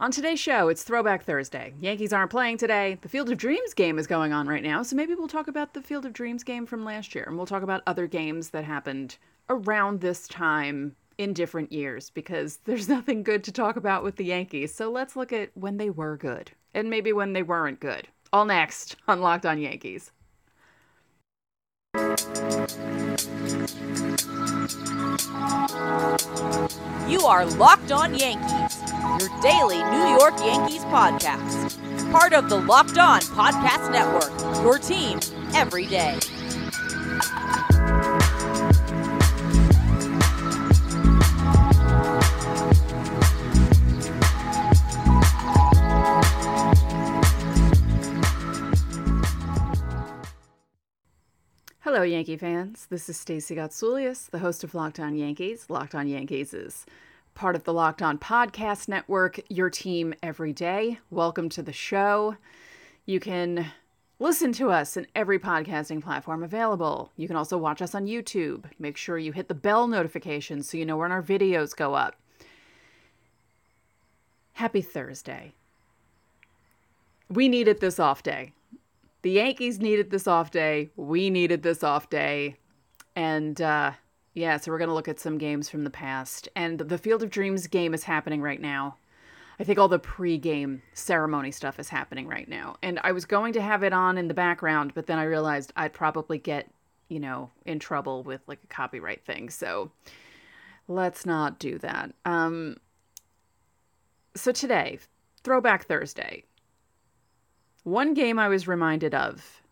On today's show, it's Throwback Thursday. Yankees aren't playing today. The Field of Dreams game is going on right now, so maybe we'll talk about the Field of Dreams game from last year, and we'll talk about other games that happened around this time in different years because there's nothing good to talk about with the Yankees. So let's look at when they were good and maybe when they weren't good. All next on Locked On Yankees. You are Locked On Yankees, your daily New York Yankees podcast. Part of the Locked On Podcast Network, your team every day. Hello, Yankee fans. This is Stacey Gotsulias, the host of Locked On Yankees. Locked On Yankees part of the Locked On Podcast Network, your team every day. Welcome to the show. You can listen to us in every podcasting platform available. You can also watch us on YouTube. Make sure you hit the bell notification so you know when our videos go up. Happy Thursday. We needed this off day. The Yankees needed this off day. We needed this off day. And uh, yeah, so we're going to look at some games from the past. And the Field of Dreams game is happening right now. I think all the pre-game ceremony stuff is happening right now. And I was going to have it on in the background, but then I realized I'd probably get, you know, in trouble with like a copyright thing. So let's not do that. Um, so today, Throwback Thursday. One game I was reminded of,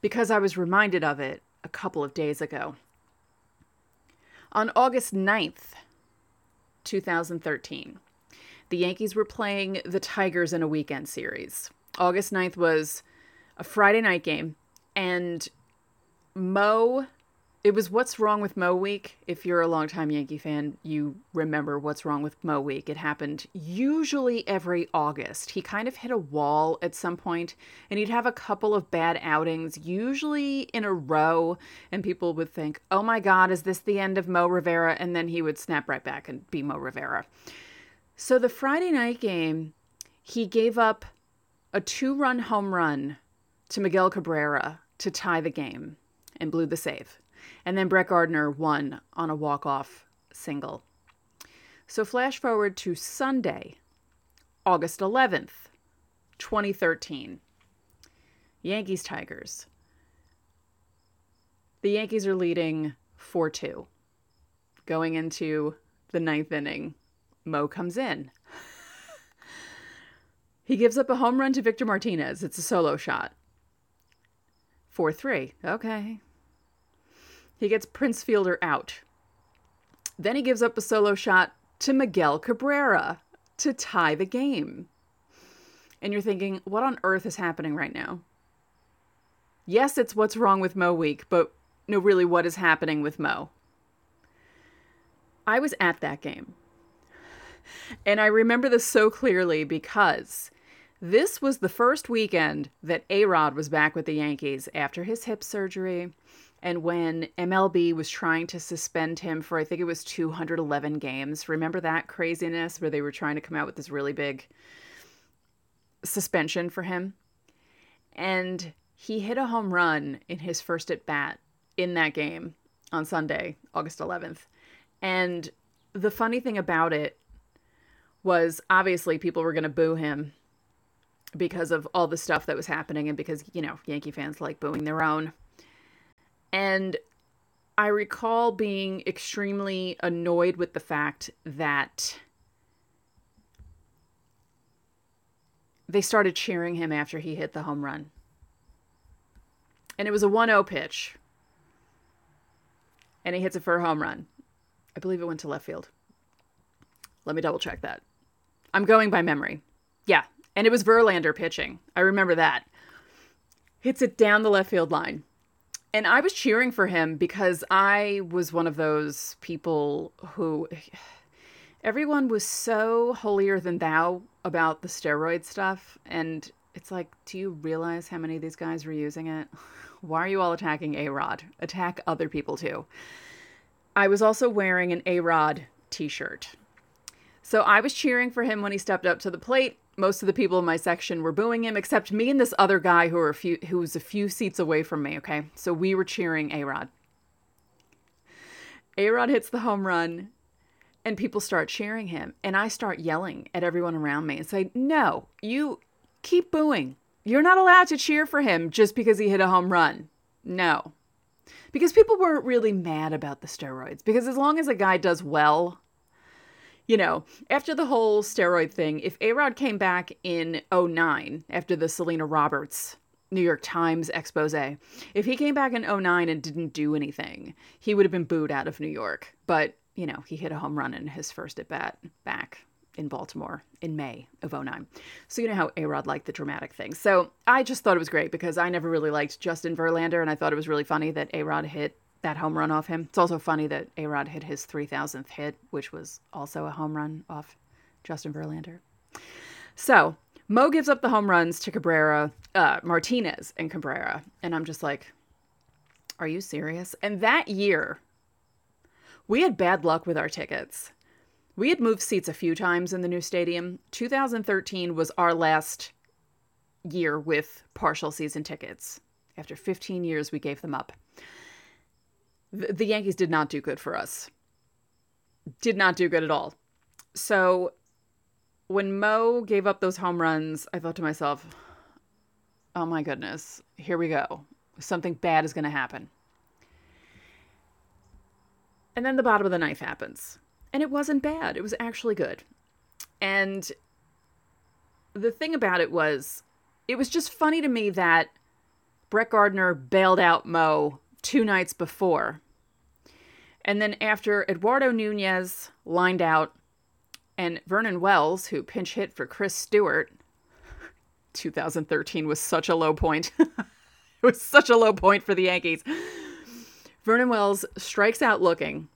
because I was reminded of it a couple of days ago. On August 9th, 2013, the Yankees were playing the Tigers in a weekend series. August 9th was a Friday night game, and Mo it was What's Wrong with Mo Week. If you're a longtime Yankee fan, you remember What's Wrong with Mo Week. It happened usually every August. He kind of hit a wall at some point, and he'd have a couple of bad outings, usually in a row, and people would think, oh my God, is this the end of Mo Rivera? And then he would snap right back and be Mo Rivera. So the Friday night game, he gave up a two run home run to Miguel Cabrera to tie the game and blew the save. And then Brett Gardner won on a walk-off single. So flash forward to Sunday, August 11th, 2013. Yankees Tigers. The Yankees are leading 4 2. Going into the ninth inning, Mo comes in. he gives up a home run to Victor Martinez. It's a solo shot. 4 3. Okay, he gets Prince Fielder out. Then he gives up a solo shot to Miguel Cabrera to tie the game. And you're thinking, what on earth is happening right now? Yes, it's what's wrong with Mo Week, but no, really, what is happening with Mo? I was at that game. And I remember this so clearly because this was the first weekend that A Rod was back with the Yankees after his hip surgery and when MLB was trying to suspend him for, I think it was 211 games. Remember that craziness where they were trying to come out with this really big suspension for him? And he hit a home run in his first at bat in that game on Sunday, August 11th. And the funny thing about it was obviously people were going to boo him because of all the stuff that was happening and because, you know, Yankee fans like booing their own. And I recall being extremely annoyed with the fact that they started cheering him after he hit the home run. And it was a 1 0 pitch. And he hits it for a home run. I believe it went to left field. Let me double check that. I'm going by memory. Yeah. And it was Verlander pitching. I remember that. Hits it down the left field line. And I was cheering for him because I was one of those people who everyone was so holier than thou about the steroid stuff. And it's like, do you realize how many of these guys were using it? Why are you all attacking A Rod? Attack other people too. I was also wearing an A Rod t shirt. So I was cheering for him when he stepped up to the plate. Most of the people in my section were booing him, except me and this other guy who were a few who was a few seats away from me. Okay, so we were cheering A Rod. A Rod hits the home run, and people start cheering him, and I start yelling at everyone around me and say, "No, you keep booing. You're not allowed to cheer for him just because he hit a home run. No." Because people weren't really mad about the steroids. Because as long as a guy does well, you know, after the whole steroid thing, if A-Rod came back in 09 after the Selena Roberts New York Times expose, if he came back in 09 and didn't do anything, he would have been booed out of New York. But, you know, he hit a home run in his first at bat back in Baltimore in May of 09. So you know how A-Rod liked the dramatic things. So I just thought it was great because I never really liked Justin Verlander and I thought it was really funny that A-Rod hit that home run off him. It's also funny that A-Rod hit his 3000th hit, which was also a home run off Justin Verlander. So Mo gives up the home runs to Cabrera, uh, Martinez and Cabrera. And I'm just like, are you serious? And that year, we had bad luck with our tickets. We had moved seats a few times in the new stadium. 2013 was our last year with partial season tickets. After 15 years, we gave them up. The, Yankees did not do good for us. Did not do good at all. So when Mo gave up those home runs, I thought to myself, oh my goodness, here we go. Something bad is going to happen. And then the bottom of the knife happens and it wasn't bad. It was actually good. And the thing about it was, it was just funny to me that Brett Gardner bailed out Mo two nights before. And then after Eduardo Nunez lined out and Vernon Wells, who pinch hit for Chris Stewart, 2013 was such a low point. it was such a low point for the Yankees. Vernon Wells strikes out looking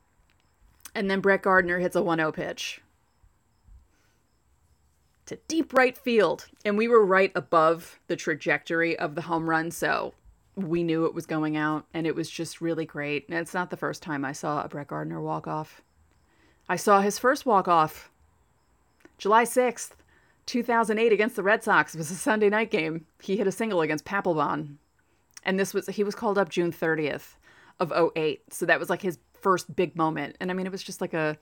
and then Brett Gardner hits a 1 0 pitch to deep right field. And we were right above the trajectory of the home run. So we knew it was going out. And it was just really great. And it's not the first time I saw a Brett Gardner walk off. I saw his first walk off July 6th, 2008 against the Red Sox. It was a Sunday night game. He hit a single against Papelbon. And this was, he was called up June 30th of 08. So that was like his first big moment. And I mean, it was just like a.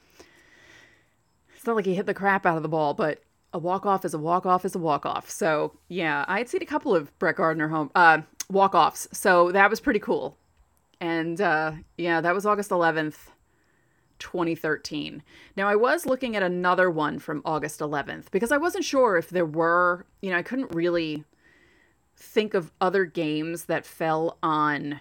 It's not like he hit the crap out of the ball, but a walk off is a walk off is a walk off. So yeah, I had seen a couple of Brett Gardner home uh, walk offs, so that was pretty cool. And uh, yeah, that was August 11th, 2013. Now I was looking at another one from August 11th because I wasn't sure if there were, you know, I couldn't really think of other games that fell on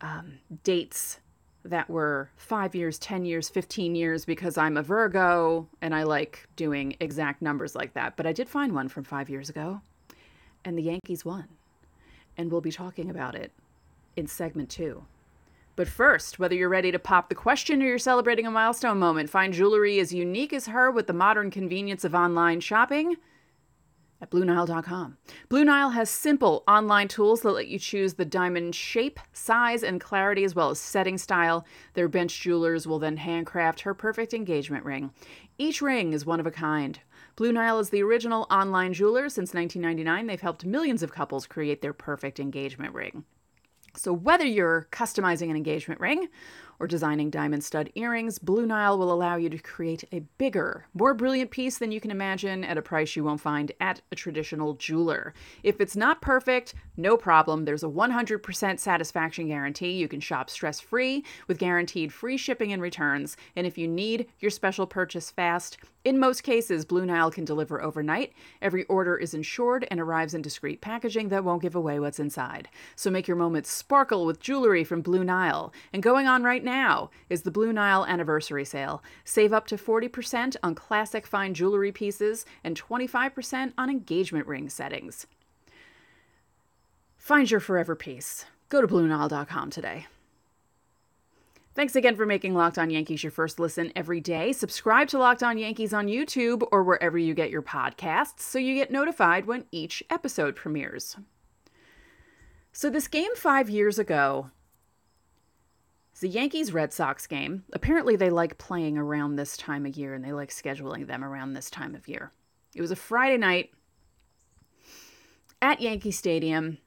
um, dates that were five years, 10 years, 15 years because I'm a Virgo and I like doing exact numbers like that. But I did find one from five years ago, and the Yankees won. And we'll be talking about it in segment two. But first, whether you're ready to pop the question or you're celebrating a milestone moment, find jewelry as unique as her with the modern convenience of online shopping at BlueNile.com. Blue Nile has simple online tools that let you choose the diamond shape, size, and clarity, as well as setting style. Their bench jewelers will then handcraft her perfect engagement ring. Each ring is one of a kind. Blue Nile is the original online jeweler. Since 1999, they've helped millions of couples create their perfect engagement ring. So, whether you're customizing an engagement ring or designing diamond stud earrings, Blue Nile will allow you to create a bigger, more brilliant piece than you can imagine at a price you won't find at a traditional jeweler. If it's not perfect, no problem. There's a 100% satisfaction guarantee. You can shop stress free with guaranteed free shipping and returns. And if you need your special purchase fast, in most cases, Blue Nile can deliver overnight. Every order is insured and arrives in discreet packaging that won't give away what's inside. So make your moments sparkle with jewelry from Blue Nile. And going on right now is the Blue Nile anniversary sale. Save up to 40% on classic fine jewelry pieces and 25% on engagement ring settings. Find your forever piece. Go to BlueNile.com today. Thanks again for making Locked On Yankees your first listen every day. Subscribe to Locked On Yankees on YouTube or wherever you get your podcasts so you get notified when each episode premieres. So, this game five years ago A Yankees Red Sox game. Apparently, they like playing around this time of year and they like scheduling them around this time of year. It was a Friday night at Yankee Stadium.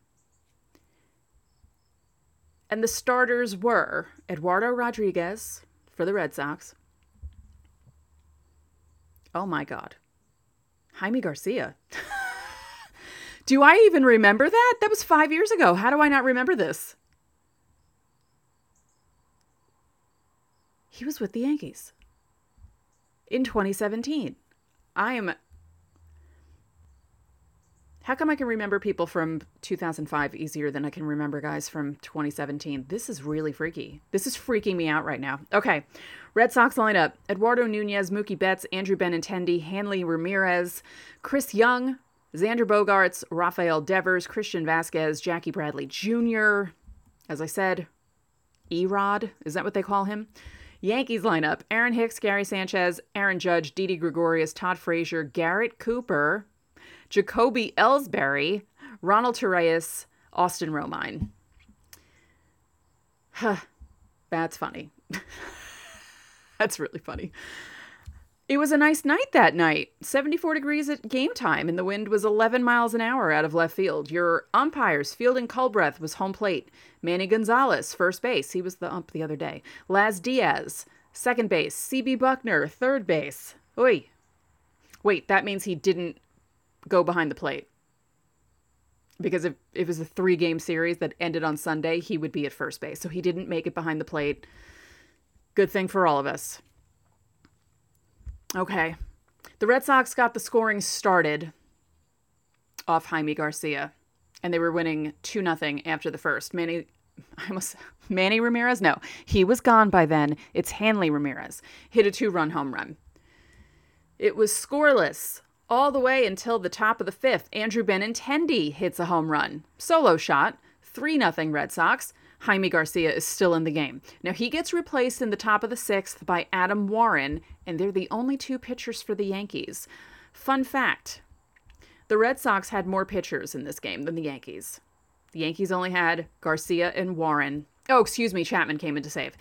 And the starters were Eduardo Rodriguez for the Red Sox. Oh my God. Jaime Garcia. do I even remember that? That was five years ago. How do I not remember this? He was with the Yankees in 2017. I am how come I can remember people from 2005 easier than I can remember guys from 2017? This is really freaky. This is freaking me out right now. Okay. Red Sox lineup Eduardo Nunez, Mookie Betts, Andrew Benintendi, Hanley Ramirez, Chris Young, Xander Bogaerts, Rafael Devers, Christian Vazquez, Jackie Bradley Jr. As I said, E-Rod, is that what they call him? Yankees lineup Aaron Hicks, Gary Sanchez, Aaron Judge, Didi Gregorius, Todd Frazier, Garrett Cooper, Jacoby Ellsbury, Ronald Torreyes, Austin Romine. Huh. That's funny. That's really funny. It was a nice night that night. 74 degrees at game time, and the wind was 11 miles an hour out of left field. Your umpires, Fielding Culbreth was home plate. Manny Gonzalez, first base. He was the ump the other day. Laz Diaz, second base. CB Bucknor, third base. Oi. Wait, that means he didn't go behind the plate. Because if, if it was a three game series that ended on Sunday, he would be at first base. So he didn't make it behind the plate. Good thing for all of us. Okay. The Red Sox got the scoring started off Jaime Garcia, and they were winning 2 0 after the first. Manny, I almost, Manny Ramirez? No, he was gone by then. It's Hanley Ramirez. Hit a two run home run. It was scoreless all the way until the top of the fifth. Andrew Benintendi hits a home run. Solo shot. 3 0 Red Sox. Jaime Garcia is still in the game. Now, he gets replaced in the top of the sixth by Adam Warren, and they're the only two pitchers for the Yankees. Fun fact the Red Sox had more pitchers in this game than the Yankees. The Yankees only had Garcia and Warren. Oh, excuse me, Chapman came in to save.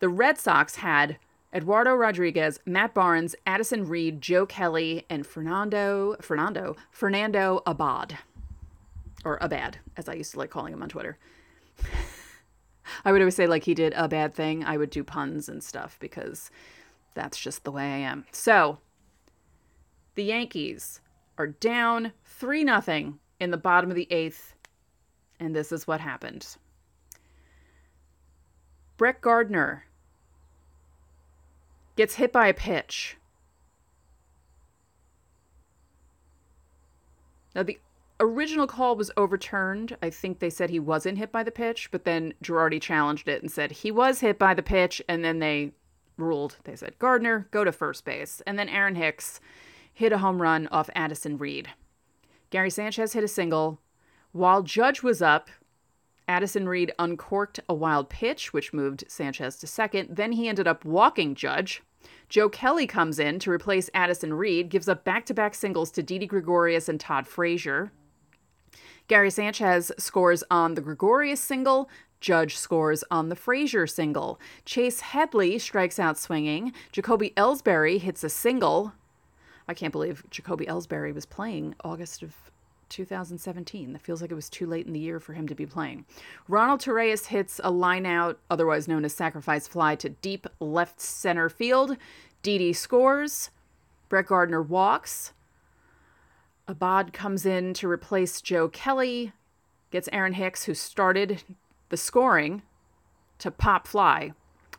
The Red Sox had Eduardo Rodriguez, Matt Barnes, Addison Reed, Joe Kelly, and Fernando Fernando Fernando Abad. Or Abad, as I used to like calling him on Twitter. I would always say like he did a bad thing. I would do puns and stuff because that's just the way I am. So the Yankees are down 3 0 in the bottom of the eighth. And this is what happened. Brett Gardner gets hit by a pitch. Now, the original call was overturned. I think they said he wasn't hit by the pitch, but then Girardi challenged it and said he was hit by the pitch, and then they ruled. They said, Gardner, go to first base. And then Aaron Hicks hit a home run off Addison Reed. Gary Sanchez hit a single. While Judge was up, Addison Reed uncorked a wild pitch, which moved Sanchez to second. Then he ended up walking Judge. Joe Kelly comes in to replace Addison Reed, gives up back to back singles to Didi Gregorius and Todd Frazier. Gary Sanchez scores on the Gregorius single. Judge scores on the Frazier single. Chase Headley strikes out swinging. Jacoby Ellsbury hits a single. I can't believe Jacoby Ellsbury was playing August of 2017. That feels like it was too late in the year for him to be playing. Ronald Torreyes hits a line out, otherwise known as sacrifice fly, to deep left center field. Didi scores. Brett Gardner walks. Abad comes in to replace Joe Kelly, gets Aaron Hicks, who started the scoring, to pop fly.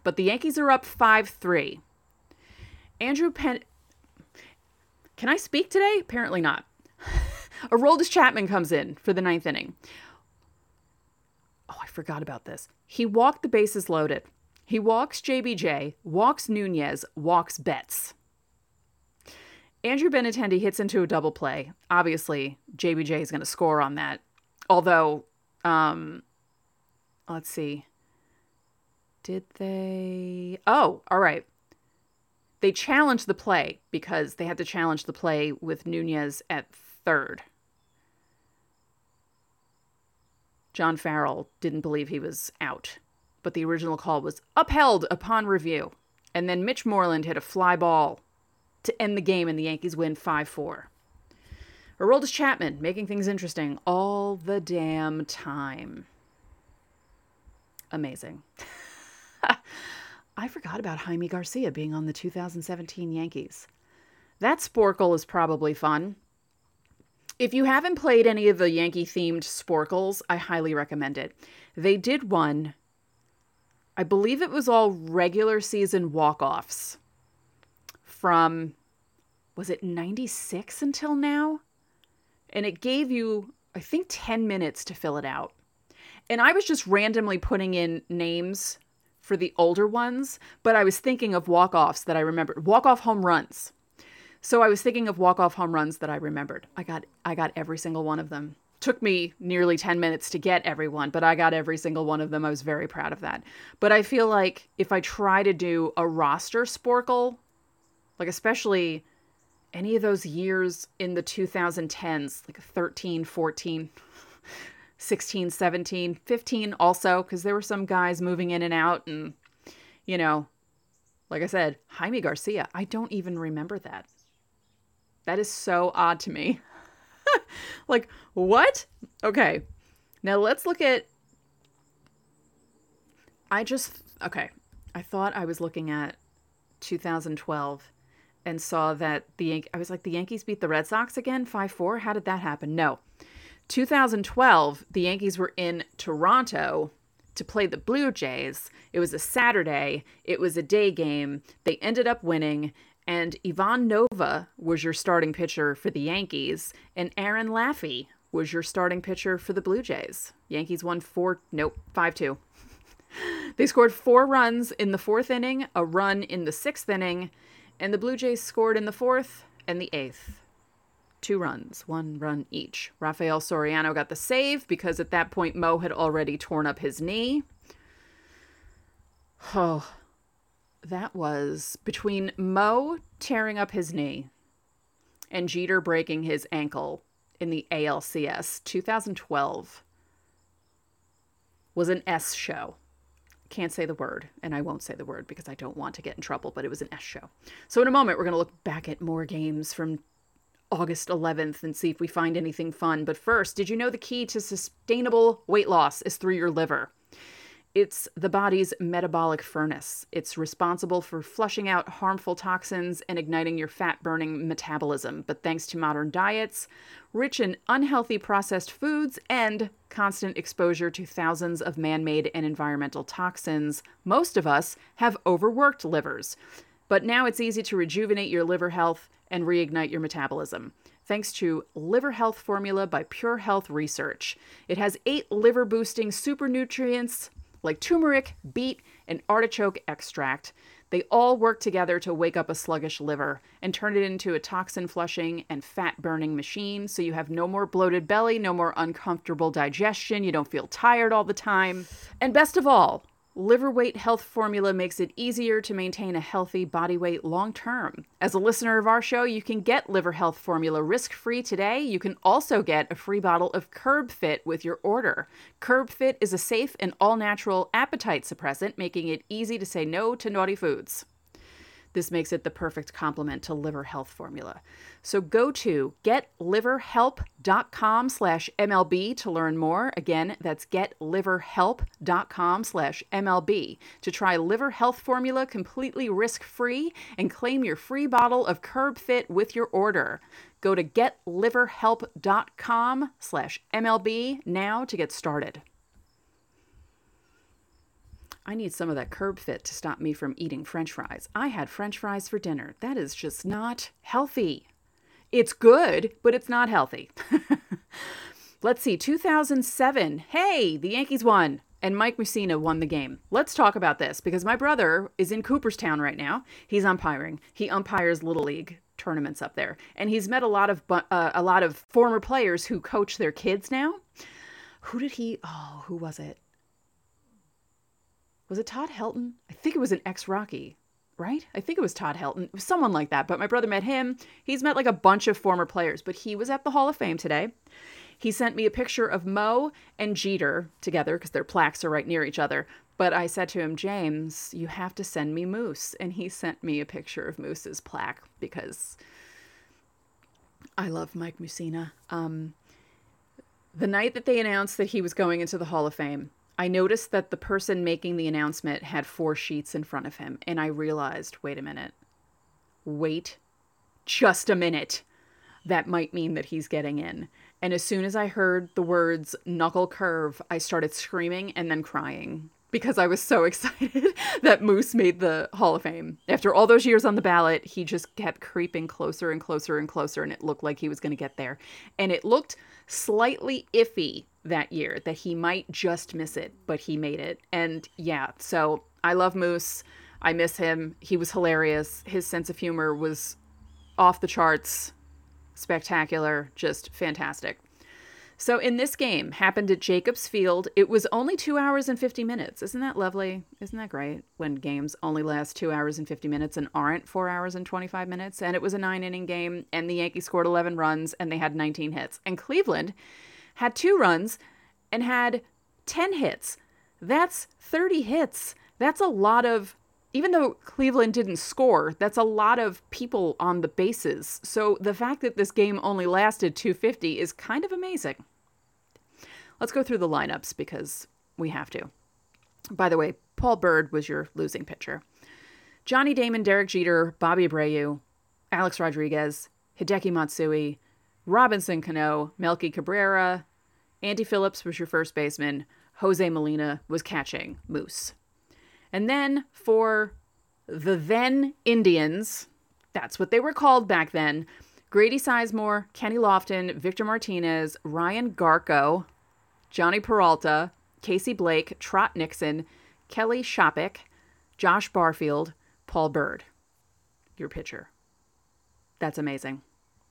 But the Yankees are up 5 3. Andrew Penn. Can I speak today? Apparently not. Aroldis Chapman comes in for the ninth inning. Oh, I forgot about this. He walked the bases loaded. He walks JBJ, walks Nunez, walks Betts. Andrew Benintendi hits into a double play. Obviously, JBJ is going to score on that. Although, um, let's see. Did they? Oh, all right. They challenged the play because they had to challenge the play with Nunez at third. John Farrell didn't believe he was out. but the original call was upheld upon review. And then Mitch Moreland hit a fly ball to end the game, and the Yankees win 5 4. Aroldis Chapman making things interesting all the damn time. Amazing. I forgot about Jaime Garcia being on the 2017 Yankees. That Sporcle is probably fun. If you haven't played any of the Yankee themed Sporcles, I highly recommend it. They did one, I believe it was all regular season walk offs from, was it 96 until now? And it gave you, I think, 10 minutes to fill it out. And I was just randomly putting in names for the older ones, but I was thinking of walk offs that I remembered, walk off home runs. So I was thinking of walk off home runs that I remembered. I got I got every single one of them. Took me nearly 10 minutes to get everyone, but I got every single one of them. I was very proud of that. But I feel like if I try to do a roster Sporcle, like especially any of those years in the 2010s, like 13, 14, 16, 17, 15 also, because there were some guys moving in and out. And, you know, like I said, Jaime Garcia, I don't even remember that. That is so odd to me. like, what? Okay. Now let's look at. I just. Okay. I thought I was looking at 2012 and saw that the Yan- I was like the Yankees beat the Red Sox again? 5-4 how did that happen? No. 2012 the Yankees were in Toronto to play the Blue Jays. It was a Saturday. It was a day game. They ended up winning and Ivan Nova was your starting pitcher for the Yankees, and Aaron Laffey was your starting pitcher for the Blue Jays. Yankees won four, nope, 5 2. they scored four runs in the fourth inning, a run in the sixth inning, and the Blue Jays scored in the fourth and the eighth. Two runs, one run each. Rafael Soriano got the save because at that point Mo had already torn up his knee. Oh, that was between Mo tearing up his knee and Jeter breaking his ankle in the ALCS 2012 was an S show. Can't say the word, and I won't say the word because I don't want to get in trouble, but it was an S show. So, in a moment, we're going to look back at more games from August 11th and see if we find anything fun. But first, did you know the key to sustainable weight loss is through your liver? It's the body's metabolic furnace. It's responsible for flushing out harmful toxins and igniting your fat burning metabolism. But thanks to modern diets, rich in unhealthy processed foods, and constant exposure to thousands of man made and environmental toxins, most of us have overworked livers. But now it's easy to rejuvenate your liver health and reignite your metabolism thanks to Liver Health Formula by Pure Health Research. It has eight liver boosting super nutrients like turmeric, beet, and artichoke extract. They all work together to wake up a sluggish liver and turn it into a toxin flushing and fat burning machine so you have no more bloated belly, no more uncomfortable digestion, you don't feel tired all the time. And best of all, Liver Weight Health Formula makes it easier to maintain a healthy body weight long term. As a listener of our show, you can get Liver Health Formula risk free today. You can also get a free bottle of Curb Fit with your order. Curb Fit is a safe and all natural appetite suppressant, making it easy to say no to naughty foods. This makes it the perfect complement to liver health formula. So go to getliverhelp.com slash MLB to learn more. Again, that's getliverhelp.com slash MLB to try liver health formula completely risk-free and claim your free bottle of Curb Fit with your order. Go to getliverhelp.com slash MLB now to get started. I need some of that curb fit to stop me from eating french fries. I had french fries for dinner. That is just not healthy. It's good, but it's not healthy. Let's see, 2007. Hey, the Yankees won and Mike Mussina won the game. Let's talk about this because my brother is in Cooperstown right now. He's umpiring. He umpires Little League tournaments up there, and he's met a lot of uh, a lot of former players who coach their kids now. Who did he? Oh, who was it? Was it Todd Helton? I think it was an ex Rocky, right? I think it was Todd Helton. It was someone like that. But my brother met him. He's met like a bunch of former players, but he was at the Hall of Fame today. He sent me a picture of Mo and Jeter together because their plaques are right near each other. But I said to him, James, you have to send me Moose. And he sent me a picture of Moose's plaque because I love Mike Mussina. Um, the night that they announced that he was going into the Hall of Fame, I noticed that the person making the announcement had four sheets in front of him. And I realized wait a minute. Wait just a minute. That might mean that he's getting in. And as soon as I heard the words knuckle curve, I started screaming and then crying because I was so excited that Moose made the Hall of Fame. After all those years on the ballot, he just kept creeping closer and closer and closer, and it looked like he was going to get there. And it looked slightly iffy that year that he might just miss it, but he made it. And yeah, so I love Moose. I miss him. He was hilarious. His sense of humor was off the charts, spectacular, just fantastic. So in this game, happened at Jacobs Field. It was only two hours and 50 minutes. Isn't that lovely? Isn't that great when games only last two hours and 50 minutes and aren't four hours and 25 minutes? And it was a nine inning game, and the Yankees scored 11 runs and they had 19 hits. And Cleveland had two runs and had 10 hits. That's 30 hits. That's a lot of even though Cleveland didn't score, that's a lot of people on the bases. So the fact that this game only lasted 250 is kind of amazing. Let's go through the lineups because we have to. By the way, Paul Byrd was your losing pitcher. Johnny Damon, Derek Jeter, Bobby Abreu, Alex Rodriguez, Hideki Matsui, Robinson Cano, Melky Cabrera, Andy Phillips was your first baseman. Jose Molina was catching Moose. And then for the then Indians, that's what they were called back then Grady Sizemore, Kenny Lofton, Victor Martinez, Ryan Garko, Jhonny Peralta, Casey Blake, Trot Nixon, Kelly Shoppach, Josh Barfield, Paul Byrd. Your pitcher. That's amazing.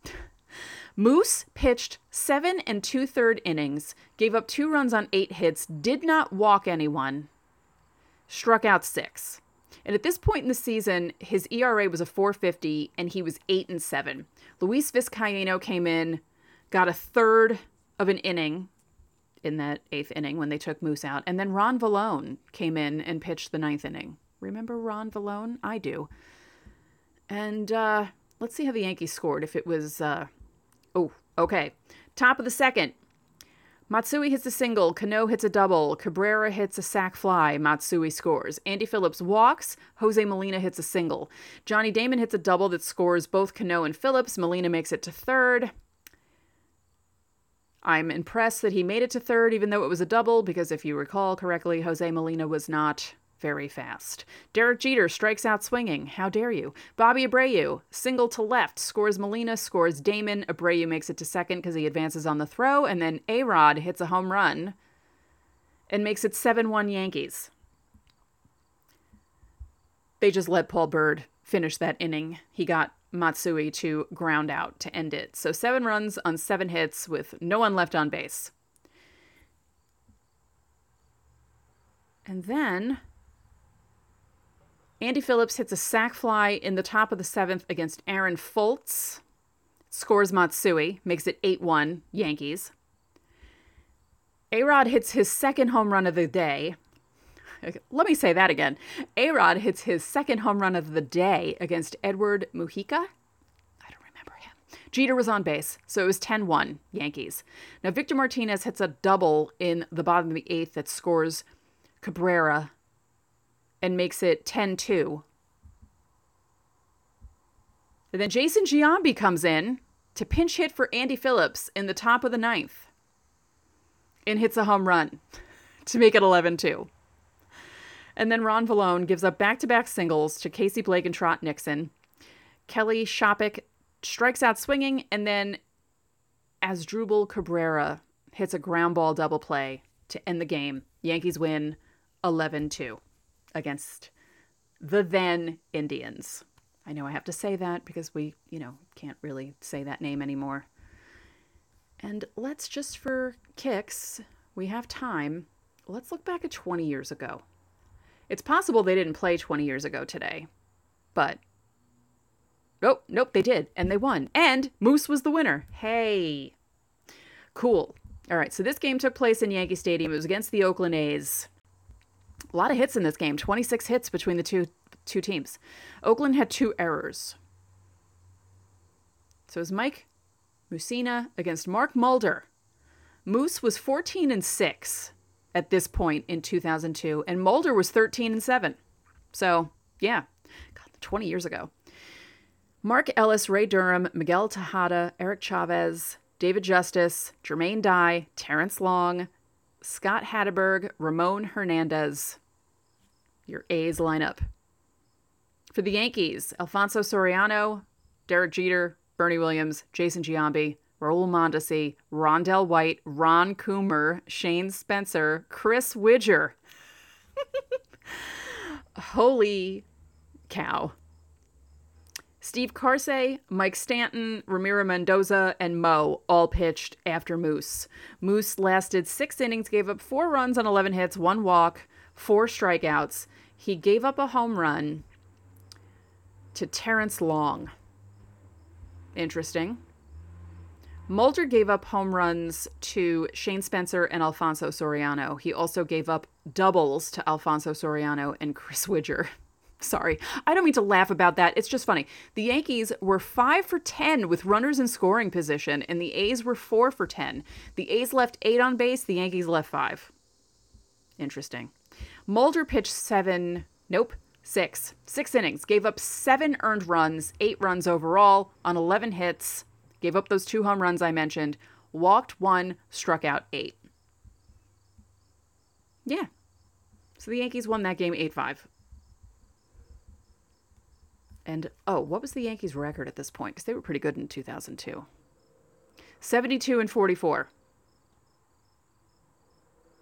Moose pitched seven and two third innings, gave up two runs on eight hits, did not walk anyone, struck out six. And at this point in the season, his ERA was a 450 and he was 8 and 7. Luis Vizcaino came in, got a third of an inning in that eighth inning when they took Moose out. And then Ron Villone came in and pitched the ninth inning. Remember Ron Villone? I do. And uh, let's see how the Yankees scored. If it was, uh, oh, okay. Top of the second, Matsui hits a single, Cano hits a double, Cabrera hits a sac fly, Matsui scores. Andy Phillips walks, Jose Molina hits a single. Johnny Damon hits a double that scores both Cano and Phillips. Molina makes it to third. I'm impressed that he made it to third, even though it was a double, because if you recall correctly, Jose Molina was not very fast. Derek Jeter strikes out swinging. How dare you? Bobby Abreu, single to left, scores Molina, scores Damon. Abreu makes it to second because he advances on the throw, and then A Rod hits a home run and makes it 7 1 Yankees. They just let Paul Byrd finish that inning. He got Matsui to ground out to end it. So seven runs on seven hits with no one left on base. And then Andy Phillips hits a sac fly in the top of the seventh against Aaron Fultz. Scores Matsui, makes it 8 1 Yankees. A Rod hits his second home run of the day. Let me say that again. A Rod hits his second home run of the day against Edward Mujica. I don't remember him. Jeter was on base, so it was 10 1 Yankees. Now, Victor Martinez hits a double in the bottom of the eighth that scores Cabrera and makes it 10 2. And then Jason Giambi comes in to pinch hit for Andy Phillips in the top of the ninth and hits a home run to make it 11 2. And then Ron Villone gives up back to back singles to Casey Blake and Trot Nixon. Kelly Shoppach strikes out swinging, and then Asdrubal Cabrera hits a ground ball double play to end the game. Yankees win 11 2 against the then Indians. I know I have to say that because we, you know, can't really say that name anymore. And let's just for kicks, we have time. Let's look back at 20 years ago. It's possible they didn't play 20 years ago today, but oh, nope, they did, and they won. And Moose was the winner. Hey, cool. All right, so this game took place in Yankee Stadium. It was against the Oakland A's. A lot of hits in this game, 26 hits between the two two teams. Oakland had two errors. So it was Mike Mussina against Mark Mulder. Moose was 14 and 6 at this point in 2002 and Mulder was 13 and 7. So, yeah. God, 20 years ago. Mark Ellis, Ray Durham, Miguel Tejada, Eric Chavez, David Justice, Jermaine Dye, Terrence Long, Scott Hatteberg, Ramon Hernandez. Your A's lineup. For the Yankees, Alfonso Soriano, Derek Jeter, Bernie Williams, Jason Giambi, Raul Mondesi, Rondell White, Ron Coomer, Shane Spencer, Chris Widger. Holy cow. Steve Karsay, Mike Stanton, Ramiro Mendoza, and Mo all pitched after Moose. Moose lasted six innings, gave up four runs on 11 hits, one walk, four strikeouts. He gave up a home run to Terrence Long. Interesting. Mulder gave up home runs to Shane Spencer and Alfonso Soriano. He also gave up doubles to Alfonso Soriano and Chris Widger. Sorry, I don't mean to laugh about that. It's just funny. The Yankees were 5 for 10 with runners in scoring position, and the A's were 4 for 10. The A's left 8 on base, the Yankees left 5. Interesting. Mulder pitched 7, nope, 6. 6 innings, gave up 7 earned runs, 8 runs overall on 11 hits, gave up those 2 home runs I mentioned, walked 1, struck out 8. Yeah. So the Yankees won that game 8 5. And oh, what was the Yankees' record at this point? Because they were pretty good in 2002. 72 and 44.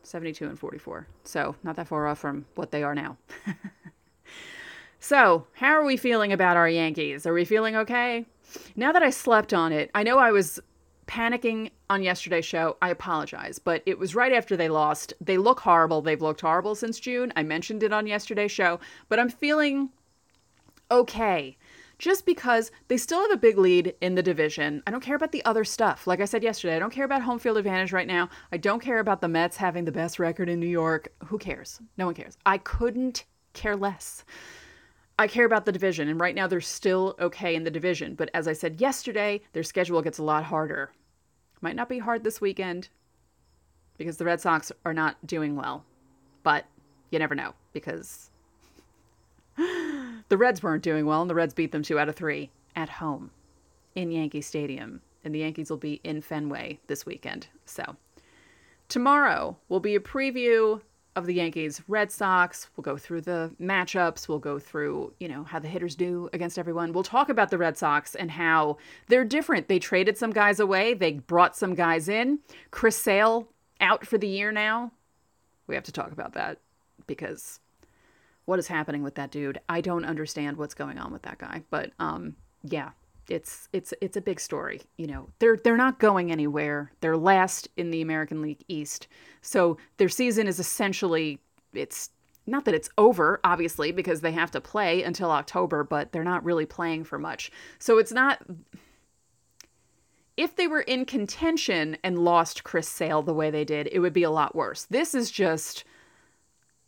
72 and 44. So, not that far off from what they are now. so, how are we feeling about our Yankees? Are we feeling okay? Now that I slept on it, I know I was panicking on yesterday's show. I apologize, but it was right after they lost. They look horrible. They've looked horrible since June. I mentioned it on yesterday's show, but I'm feeling okay just because they still have a big lead in the division. I don't care about the other stuff. Like I said yesterday, I don't care about home field advantage right now. I don't care about the Mets having the best record in New York. Who cares? No one cares. I couldn't care less. I care about the division, and right now they're still okay in the division. But as I said yesterday, their schedule gets a lot harder. Might not be hard this weekend because the Red Sox are not doing well, but you never know because the Reds weren't doing well, and the Reds beat them two out of three at home in Yankee Stadium. And the Yankees will be in Fenway this weekend. So, tomorrow will be a preview of the Yankees Red Sox. We'll go through the matchups. We'll go through, you know, how the hitters do against everyone. We'll talk about the Red Sox and how they're different. They traded some guys away, they brought some guys in. Chris Sale out for the year now. We have to talk about that because what is happening with that dude? I don't understand what's going on with that guy. But um yeah, it's it's it's a big story. You know, they're they're not going anywhere. They're last in the American League East. So their season is essentially it's not that it's over, obviously, because they have to play until October, but they're not really playing for much. So it's not if they were in contention and lost Chris Sale the way they did, it would be a lot worse. This is just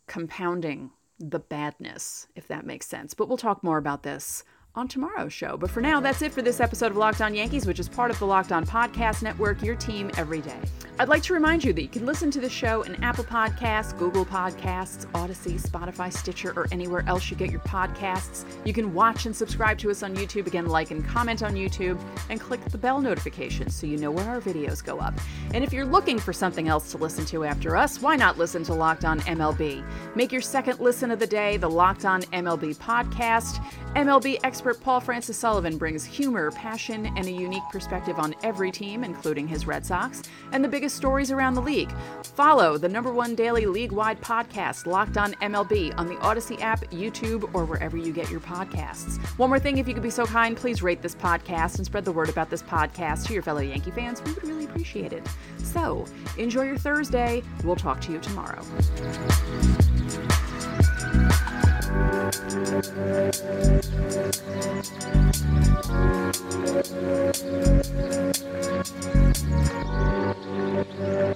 compounding the badness, if that makes sense. But we'll talk more about this on tomorrow's show. But for now, that's it for this episode of Locked On Yankees, which is part of the Locked On Podcast Network, your team every day. I'd like to remind you that you can listen to the show in Apple Podcasts, Google Podcasts, Audacy, Spotify, Stitcher, or anywhere else you get your podcasts. You can watch and subscribe to us on YouTube. Again, like and comment on YouTube, and click the bell notification so you know when our videos go up. And if you're looking for something else to listen to after us, why not listen to Locked On MLB? Make your second listen of the day the Locked On MLB podcast. MLB expert Paul Francis Sullivan brings humor, passion, and a unique perspective on every team, including his Red Sox, and the biggest stories around the league. Follow the number one daily league wide podcast, Locked On MLB, on the Audacy app, YouTube, or wherever you get your podcasts. One more thing, if you could be so kind, please rate this podcast and spread the word about this podcast to your fellow Yankee fans. We would really appreciate it. So, enjoy your Thursday. We'll talk to you tomorrow. Thank you.